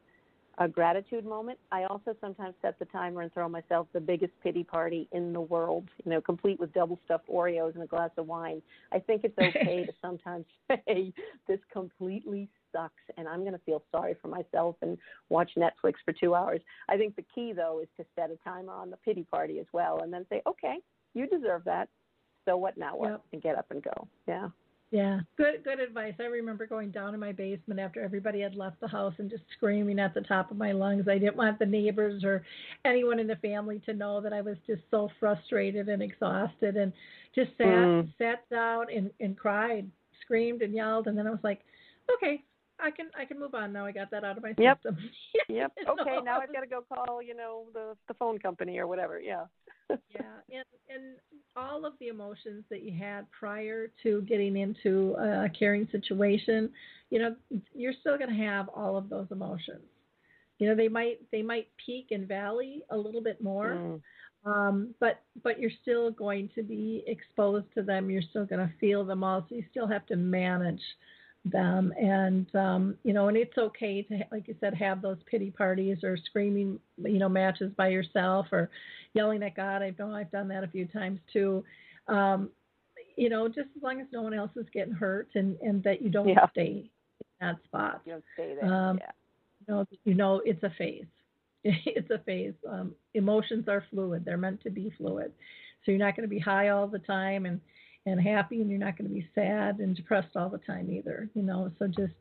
a gratitude moment. I also sometimes set the timer and throw myself the biggest pity party in the world, you know, complete with double stuffed Oreos and a glass of wine. I think it's okay to sometimes say, this completely sucks and I'm going to feel sorry for myself and watch Netflix for two hours. I think the key, though, is to set a timer on the pity party as well and then say, okay, you deserve that. So what now? What? Yep. And get up and go. Yeah. Yeah, good good advice. I remember going down in my basement after everybody had left the house and just screaming at the top of my lungs. I didn't want the neighbors or anyone in the family to know that I was just so frustrated and exhausted, and just sat Mm. sat down and and cried, screamed and yelled, and then I was like, okay. I can I can move on now. I got that out of my Yep. system. Yep. Okay. Now I've got to go call, you know, the the phone company or whatever. Yeah. yeah and and all of the emotions that you had prior to getting into a caring situation you know you're still going to have all of those emotions you know they might they might peak and valley a little bit more Mm. um, but but you're still going to be exposed to them you're still going to feel them all so you still have to manage them and um you know and it's okay to like you said have those pity parties or screaming you know matches by yourself or yelling at god i know i've done that a few times too um you know just as long as no one else is getting hurt and and that you don't Yeah. stay in that spot You don't stay there. Um, yeah. you know, you know it's a phase. it's a phase. Um, emotions are fluid. They're meant to be fluid. So you're not going to be high all the time and and happy, and you're not going to be sad and depressed all the time either. You know, so just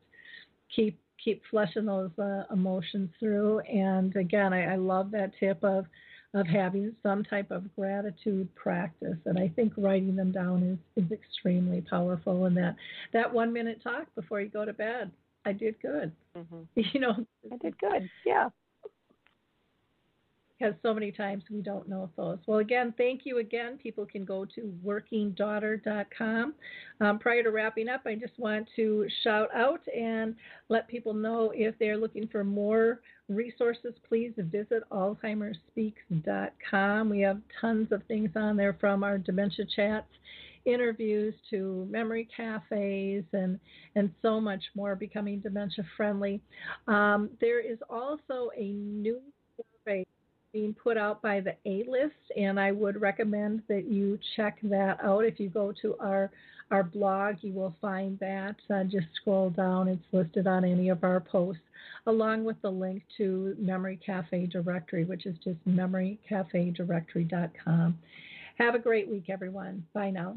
keep keep flushing those uh, emotions through. And again, I, I love that tip of of having some type of gratitude practice. And I think writing them down is is extremely powerful. And that that one minute talk before you go to bed, I did good. hmm You know, I did good. Yeah. Because so many times we don't know those. Well, again, thank you again. People can go to workingdaughter.com. Um, prior to wrapping up, I just want to shout out and let people know if they're looking for more resources, please visit alzheimersspeaks.com. We have tons of things on there from our dementia chats interviews to memory cafes and and so much more becoming dementia friendly um, there is also a new survey being put out by the A list, and I would recommend that you check that out. If you go to our our blog, you will find that. Uh, just scroll down; it's listed on any of our posts, along with the link to Memory Cafe Directory, which is just memorycafedirectory.com. Have a great week, everyone. Bye now.